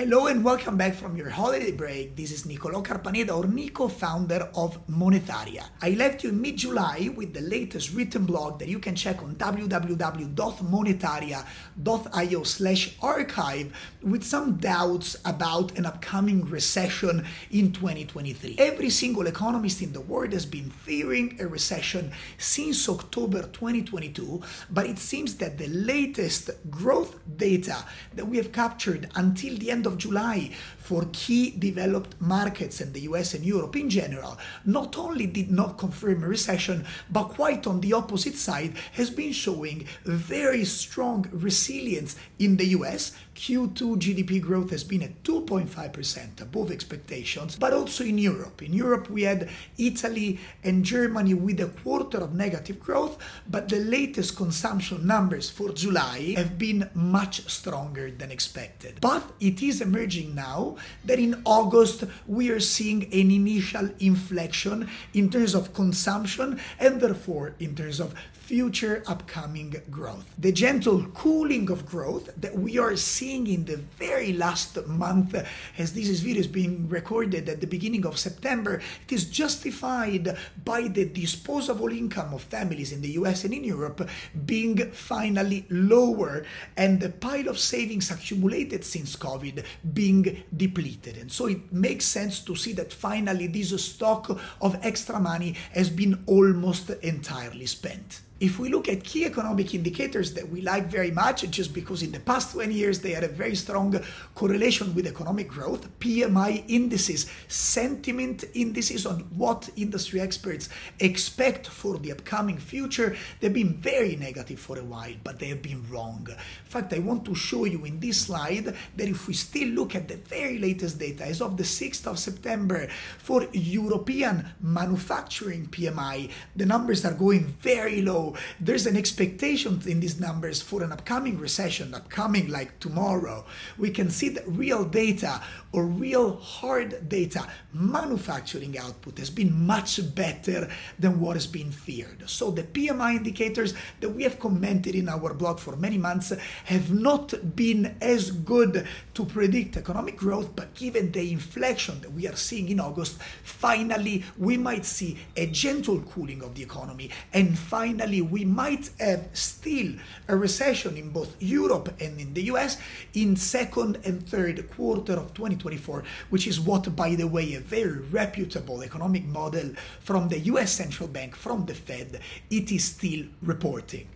Hello and welcome back from your holiday break. This is Nicolo Carpaneda or Nico, founder of Monetharia. I left you in mid-July with the latest written blog that you can check on www.monetharia.io slash archive with some doubts about an upcoming recession in 2023. Every single economist in the world has been fearing a recession since October 2022, but it seems that the latest growth data that we have captured until the end end of July for key developed markets in the US and Europe in general, not only did not confirm a recession, but quite on the opposite side has been showing very strong resilience in the US. Q2 GDP growth has been at 2.5% above expectations, but also in Europe. In Europe, we had Italy and Germany with a quarter of negative growth, but the latest consumption numbers for July have been much stronger than expected. But it is emerging now that in August we are seeing an initial inflection in terms of consumption and therefore in terms of future upcoming growth. The gentle cooling of growth that we are seeing in the very last month, as this video is being recorded at the beginning of September, it is justified by the disposable income of families in the US and in Europe being finally lower and the pile of savings accumulated since COVID being depleted. And so it makes sense to see that finally this stock of extra money has been almost entirely spent. If we look at key economic indicators that we like very much, just because in the past 20 years they had a very strong correlation with economic growth, PMI indices, sentiment indices on what industry experts expect for the upcoming future, they've been very negative for a while, but they have been wrong. In fact, I want to show you in this slide that if we still look at the very latest data as of the 6th of September for European manufacturing PMI, the numbers are going very low there's an expectation in these numbers for an upcoming recession, upcoming like tomorrow. We can see that real data or real hard data, manufacturing output has been much better than what has been feared. So the PMI indicators that we have commented in our blog for many months have not been as good to predict economic growth, but given the inflection that we are seeing in August, finally we might see a gentle cooling of the economy and finally we might have still a recession in both Europe and in the US in second and third quarter of 2024, which is what, by the way, a very reputable economic model from the US Central Bank, from the Fed, it is still reporting.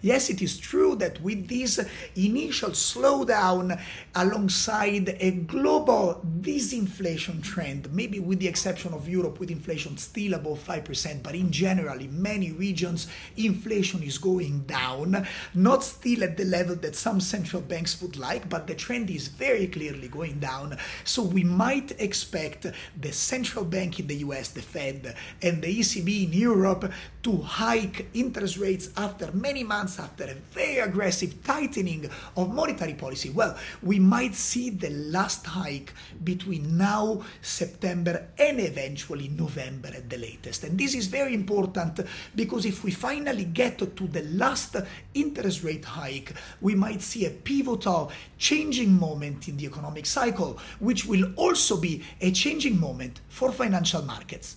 Yes, it is true that with this initial slowdown alongside a global disinflation trend, maybe with the exception of Europe with inflation still above 5%, but in general, in many regions, inflation is going down, not still at the level that some central banks would like, but the trend is very clearly going down. So we might expect the central bank in the US, the Fed, and the ECB in Europe to hike interest rates after many months after a very aggressive tightening of monetary policy, well, we might see the last hike between now, September, and eventually November at the latest. And this is very important because if we finally get to the last interest rate hike, we might see a pivotal changing moment in the economic cycle, which will also be a changing moment for financial markets.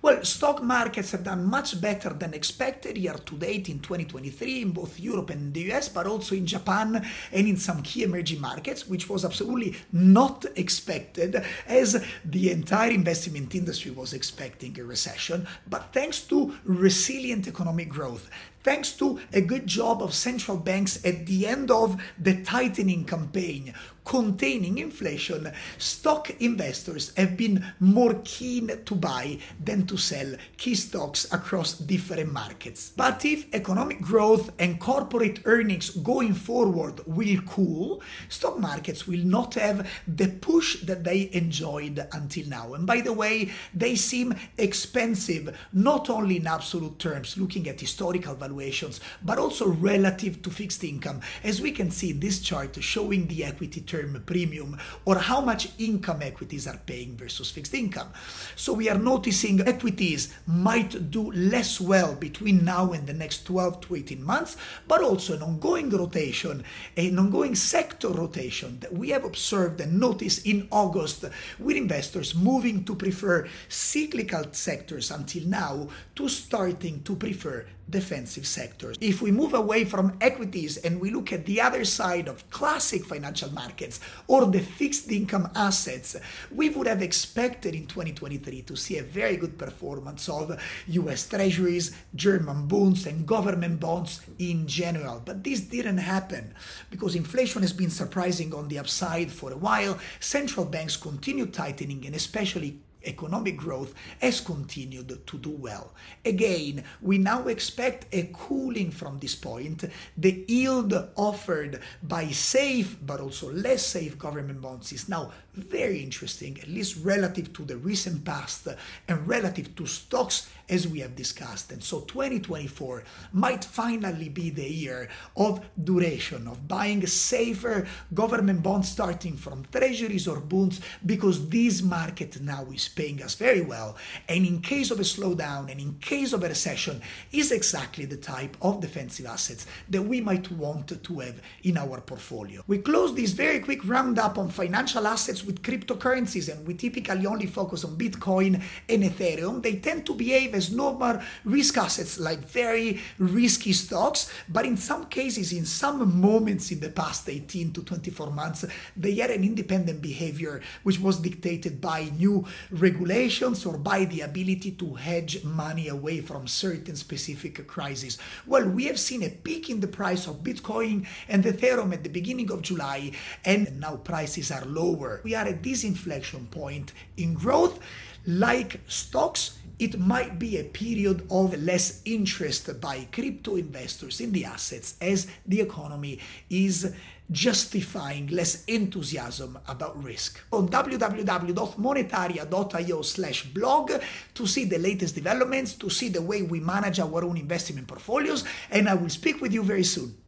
Well, stock markets have done much better than expected year to date in 2023 in both Europe and the US, but also in Japan and in some key emerging markets, which was absolutely not expected as the entire investment industry was expecting a recession. But thanks to resilient economic growth, thanks to a good job of central banks at the end of the tightening campaign containing inflation, stock investors have been more keen to buy than to sell key stocks across different markets. But if economic growth and corporate earnings going forward will cool, stock markets will not have the push that they enjoyed until now. And by the way, they seem expensive not only in absolute terms, looking at historical valuations valuations, but also relative to fixed income, as we can see in this chart showing the equity term premium or how much income equities are paying versus fixed income. So we are noticing equities might do less well between now and the next 12 to 18 months, but also an ongoing rotation, an ongoing sector rotation that we have observed and noticed in August with investors moving to prefer cyclical sectors until now to starting to prefer defensive sectors. If we move away from equities and we look at the other side of classic financial markets or the fixed income assets, we would have expected in 2023 to see a very good performance of US treasuries, German bonds, and government bonds in general. But this didn't happen because inflation has been surprising on the upside for a while. Central banks continue tightening and especially economic growth has continued to do well. Again, we now expect a cooling from this point. The yield offered by safe but also less safe government bonds is now very interesting, at least relative to the recent past and relative to stocks as we have discussed. And so 2024 might finally be the year of duration, of buying safer government bonds starting from treasuries or bonds, because this market now is paying us very well. And in case of a slowdown and in case of a recession, is exactly the type of defensive assets that we might want to have in our portfolio. We close this very quick roundup on financial assets with cryptocurrencies, and we typically only focus on Bitcoin and Ethereum. They tend to behave as normal risk assets, like very risky stocks, but in some cases, in some moments in the past 18 to 24 months, they had an independent behavior which was dictated by new regulations or by the ability to hedge money away from certain specific crises. Well, we have seen a peak in the price of Bitcoin and Ethereum at the beginning of July, and now prices are lower. We are at this inflection point in growth. Like stocks, it might be a period of less interest by crypto investors in the assets as the economy is justifying less enthusiasm about risk. On www.monetharia.io slash blog to see the latest developments, to see the way we manage our own investment portfolios, and I will speak with you very soon.